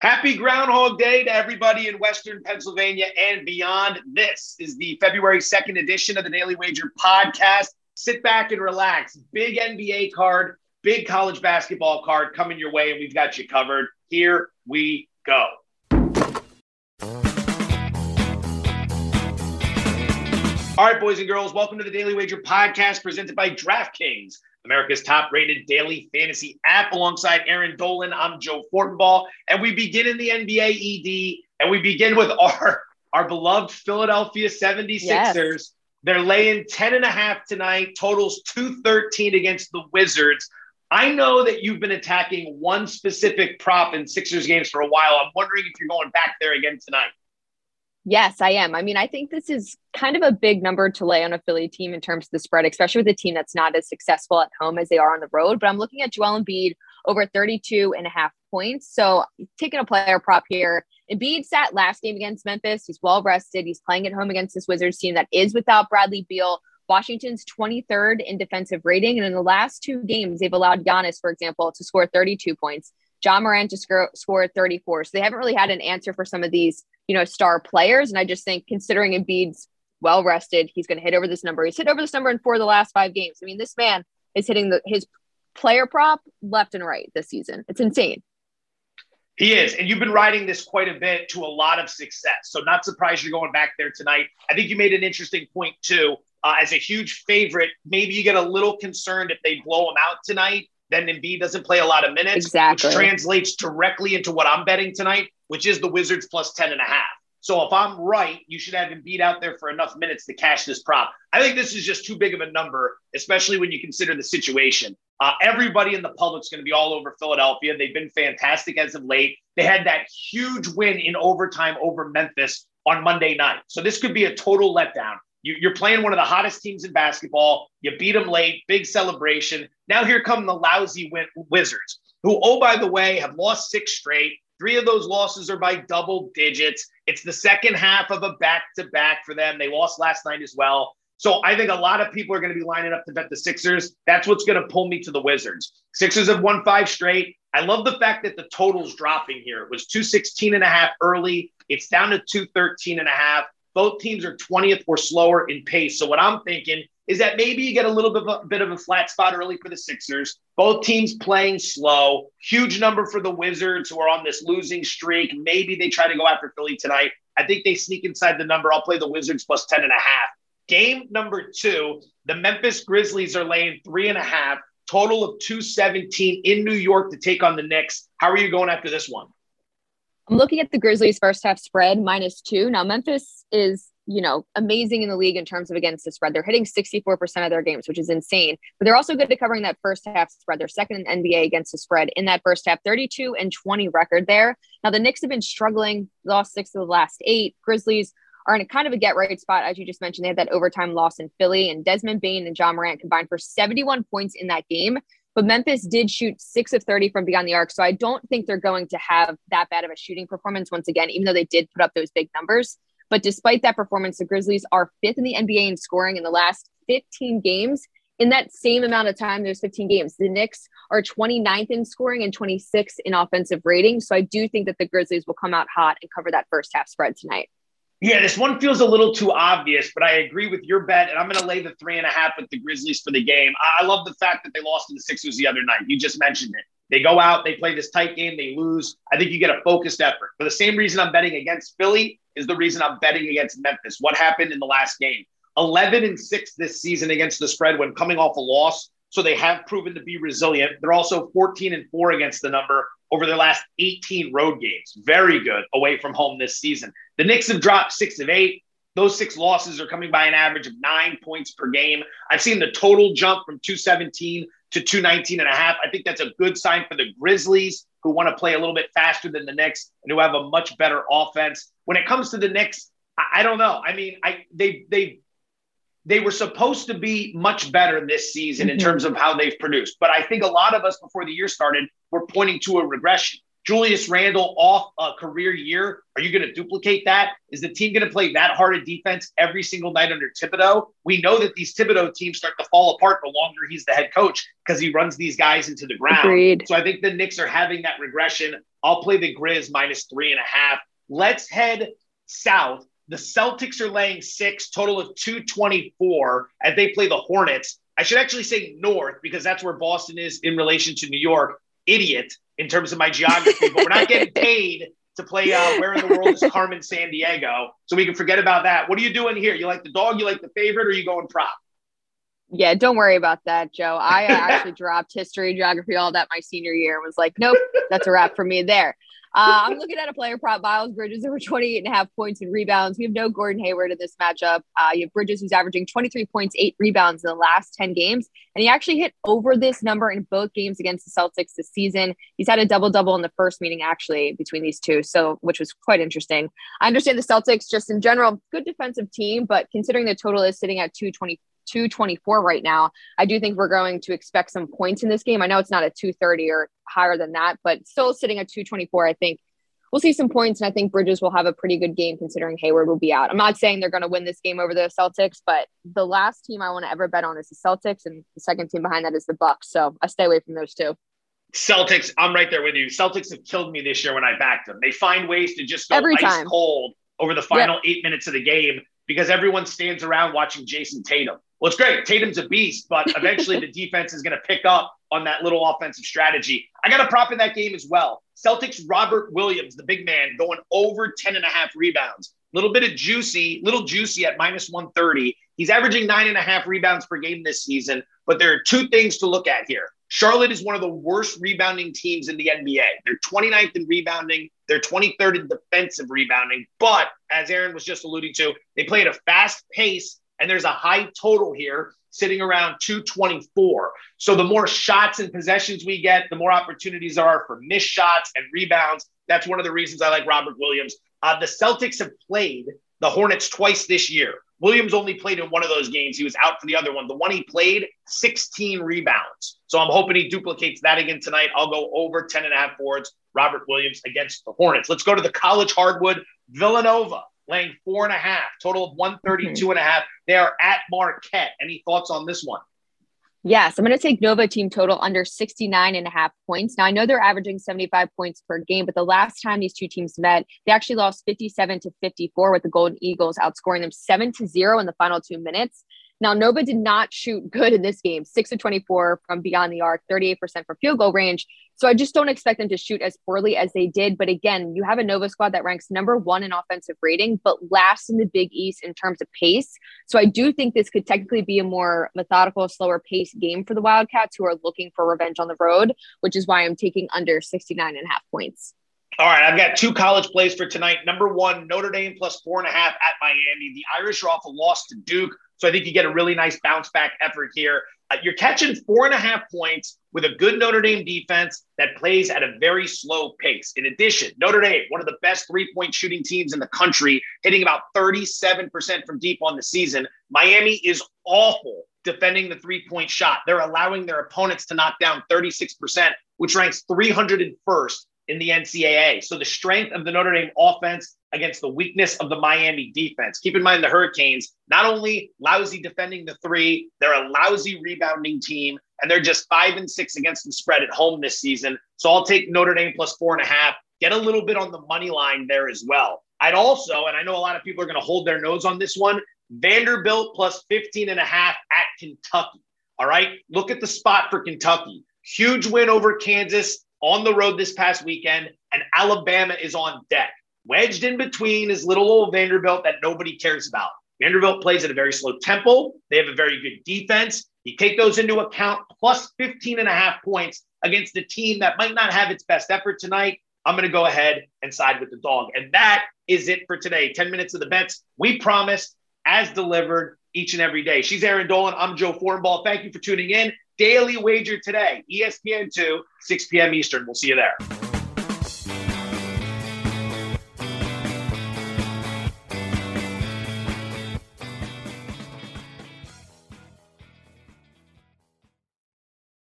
Happy Groundhog Day to everybody in Western Pennsylvania and beyond. This is the February 2nd edition of the Daily Wager podcast. Sit back and relax. Big NBA card, big college basketball card coming your way, and we've got you covered. Here we go. All right, boys and girls, welcome to the Daily Wager podcast presented by DraftKings. America's top rated daily fantasy app alongside Aaron Dolan. I'm Joe Fortenbaugh. And we begin in the NBA ED and we begin with our, our beloved Philadelphia 76ers. Yes. They're laying 10 and a half tonight, totals 213 against the Wizards. I know that you've been attacking one specific prop in Sixers games for a while. I'm wondering if you're going back there again tonight. Yes, I am. I mean, I think this is kind of a big number to lay on a Philly team in terms of the spread, especially with a team that's not as successful at home as they are on the road. But I'm looking at Joel Embiid over 32 and a half points. So taking a player prop here. Embiid sat last game against Memphis. He's well rested. He's playing at home against this Wizards team that is without Bradley Beal. Washington's 23rd in defensive rating. And in the last two games, they've allowed Giannis, for example, to score 32 points. Ja Morant to score, score 34. So they haven't really had an answer for some of these you know, star players. And I just think considering Embiid's well rested, he's going to hit over this number. He's hit over this number in four of the last five games. I mean, this man is hitting the, his player prop left and right this season. It's insane. He is. And you've been riding this quite a bit to a lot of success. So, not surprised you're going back there tonight. I think you made an interesting point, too. Uh, as a huge favorite, maybe you get a little concerned if they blow him out tonight. Then Embiid doesn't play a lot of minutes, exactly. which translates directly into what I'm betting tonight, which is the Wizards plus 10 and a half. So if I'm right, you should have him beat out there for enough minutes to cash this prop. I think this is just too big of a number, especially when you consider the situation. Uh, everybody in the public's going to be all over Philadelphia. They've been fantastic as of late. They had that huge win in overtime over Memphis on Monday night. So this could be a total letdown. You, are playing one of the hottest teams in basketball. You beat them late, big celebration. Now here come the lousy win- Wizards, who, oh, by the way, have lost six straight. Three of those losses are by double digits. It's the second half of a back to back for them. They lost last night as well. So I think a lot of people are going to be lining up to bet the Sixers. That's what's going to pull me to the Wizards. Sixers have won five straight. I love the fact that the total's dropping here. It was 216 and a half early. It's down to 213 and a half. Both teams are 20th or slower in pace. So what I'm thinking is that maybe you get a little bit of a, bit of a flat spot early for the Sixers. Both teams playing slow. Huge number for the Wizards who are on this losing streak. Maybe they try to go after Philly tonight. I think they sneak inside the number. I'll play the Wizards plus 10 and a half. Game number two, the Memphis Grizzlies are laying three and a half, total of 217 in New York to take on the Knicks. How are you going after this one? I'm looking at the Grizzlies first half spread minus two. Now, Memphis is you know, amazing in the league in terms of against the spread. They're hitting 64% of their games, which is insane. But they're also good at covering that first half spread. They're second in NBA against the spread in that first half, 32 and 20 record there. Now the Knicks have been struggling, lost six of the last eight. Grizzlies are in a kind of a get right spot, as you just mentioned. They had that overtime loss in Philly, and Desmond Bane and Ja Morant combined for 71 points in that game. But Memphis did shoot six of 30 from beyond the arc. So I don't think they're going to have that bad of a shooting performance once again, even though they did put up those big numbers. But despite that performance, the Grizzlies are fifth in the NBA in scoring in the last 15 games. In that same amount of time, there's 15 games. The Knicks are 29th in scoring and 26th in offensive rating. So I do think that the Grizzlies will come out hot and cover that first half spread tonight. Yeah, this one feels a little too obvious, but I agree with your bet, and I'm going to lay the three and a half with the Grizzlies for the game. I love the fact that they lost to the Sixers the other night. You just mentioned it. They go out, they play this tight game, they lose. I think you get a focused effort. For the same reason I'm betting against Philly is the reason I'm betting against Memphis. What happened in the last game? 11 and 6 this season against the spread when coming off a loss. So they have proven to be resilient. They're also 14 and 4 against the number over their last 18 road games. Very good away from home this season. The Knicks have dropped six of eight. Those six losses are coming by an average of nine points per game. I've seen the total jump from 217 to 219 and a half. I think that's a good sign for the Grizzlies who want to play a little bit faster than the Knicks and who have a much better offense. When it comes to the Knicks, I, don't know. I mean, I they they they were supposed to be much better this season mm-hmm. in terms of how they've produced. But I think a lot of us before the year started were pointing to a regression. Julius Randle off a career year. Are you going to duplicate that? Is the team going to play that hard a defense every single night under Thibodeau? We know that these Thibodeau teams start to fall apart the longer he's the head coach because he runs these guys into the ground. Agreed. So I think the Knicks are having that regression. I'll play the Grizz minus three and a half. Let's head south. The Celtics are laying six, total of 224 as they play the Hornets. I should actually say north because that's where Boston is in relation to New York. Idiot in terms of my geography, but we're not getting paid to play uh, Where in the World is Carmen Sandiego. So we can forget about that. What are you doing here? You like the dog? You like the favorite? Or are you going prop? Yeah, don't worry about that, Joe. I uh, actually dropped history, geography, all that my senior year and was like, nope, that's a wrap for me there. Uh, I'm looking at a player prop. Miles Bridges over 28 and a half points and rebounds. We have no Gordon Hayward in this matchup. Uh, you have Bridges who's averaging 23 points, eight rebounds in the last 10 games. And he actually hit over this number in both games against the Celtics this season. He's had a double double in the first meeting, actually, between these two. So, which was quite interesting. I understand the Celtics, just in general, good defensive team, but considering the total is sitting at 220 224 right now. I do think we're going to expect some points in this game. I know it's not a 230 or higher than that, but still sitting at 224, I think we'll see some points. And I think Bridges will have a pretty good game considering Hayward will be out. I'm not saying they're going to win this game over the Celtics, but the last team I want to ever bet on is the Celtics, and the second team behind that is the Bucks. So I stay away from those two. Celtics, I'm right there with you. Celtics have killed me this year when I backed them. They find ways to just go Every ice time. cold over the final yep. eight minutes of the game because everyone stands around watching Jayson Tatum. Well, it's great. Tatum's a beast, but eventually the defense is going to pick up on that little offensive strategy. I got a prop in that game as well. Celtics Robert Williams, the big man, going over 10 and a half rebounds. Little bit of juicy, little juicy at minus 130. He's averaging nine and a half rebounds per game this season. But there are two things to look at here. Charlotte is one of the worst rebounding teams in the NBA. They're 29th in rebounding, they're 23rd in defensive rebounding. But as Aaron was just alluding to, they play at a fast pace and there's a high total here sitting around 224. So the more shots and possessions we get, the more opportunities are for missed shots and rebounds. That's one of the reasons I like Robert Williams. Uh, the Celtics have played the Hornets twice this year. Williams only played in one of those games. He was out for the other one. The one he played, 16 rebounds. So I'm hoping he duplicates that again tonight. I'll go over 10 and a half boards. Robert Williams against the Hornets. Let's go to the college hardwood. Villanova laying four and a half, total of 132 and a half. They are at Marquette. Any thoughts on this one? Yes, I'm going to take Nova team total under 69 and a half points. Now, I know they're averaging 75 points per game, but the last time these two teams met, they actually lost 57 to 54 with the Golden Eagles outscoring them 7 to 0 in the final two minutes. Now, Nova did not shoot good in this game, 6 to 24 from beyond the arc, 38% from field goal range. So I just don't expect them to shoot as poorly as they did. But again, you have a Nova squad that ranks number one in offensive rating, but last in the Big East in terms of pace. So I do think this could technically be a more methodical, slower pace game for the Wildcats who are looking for revenge on the road, which is why I'm taking under 69 and a half points. All right, I've got two college plays for tonight. Number one, Notre Dame plus four and a half at Miami. The Irish are off a loss to Duke. So I think you get a really nice bounce back effort here. Uh, you're catching four and a half points with a good Notre Dame defense that plays at a very slow pace. In addition, Notre Dame, one of the best three point shooting teams in the country, hitting about 37% from deep on the season. Miami is awful defending the three point shot. They're allowing their opponents to knock down 36%, which ranks 301st in the NCAA. So the strength of the Notre Dame offense against the weakness of the Miami defense. Keep in mind the Hurricanes, not only lousy defending the three, they're a lousy rebounding team, and they're just five and six against the spread at home this season. So I'll take Notre Dame plus four and a half, get a little bit on the money line there as well. I'd also, and I know a lot of people are going to hold their nose on this one, Vanderbilt plus 15 and a half at Kentucky. All right. Look at the spot for Kentucky. Huge win over Kansas on the road this past weekend, and Alabama is on deck. Wedged in between is little old Vanderbilt that nobody cares about. Vanderbilt plays at a very slow tempo. They have a very good defense. You take those into account, plus 15 and a half points against a team that might not have its best effort tonight. I'm going to go ahead and side with the dog. And that is it for today. 10 minutes of the bets. We promised, as delivered each and every day. She's Aaron Dolan. I'm Joe Fortenbaugh. Thank you for tuning in. Daily Wager today, ESPN2, 6 p.m. Eastern. We'll see you there.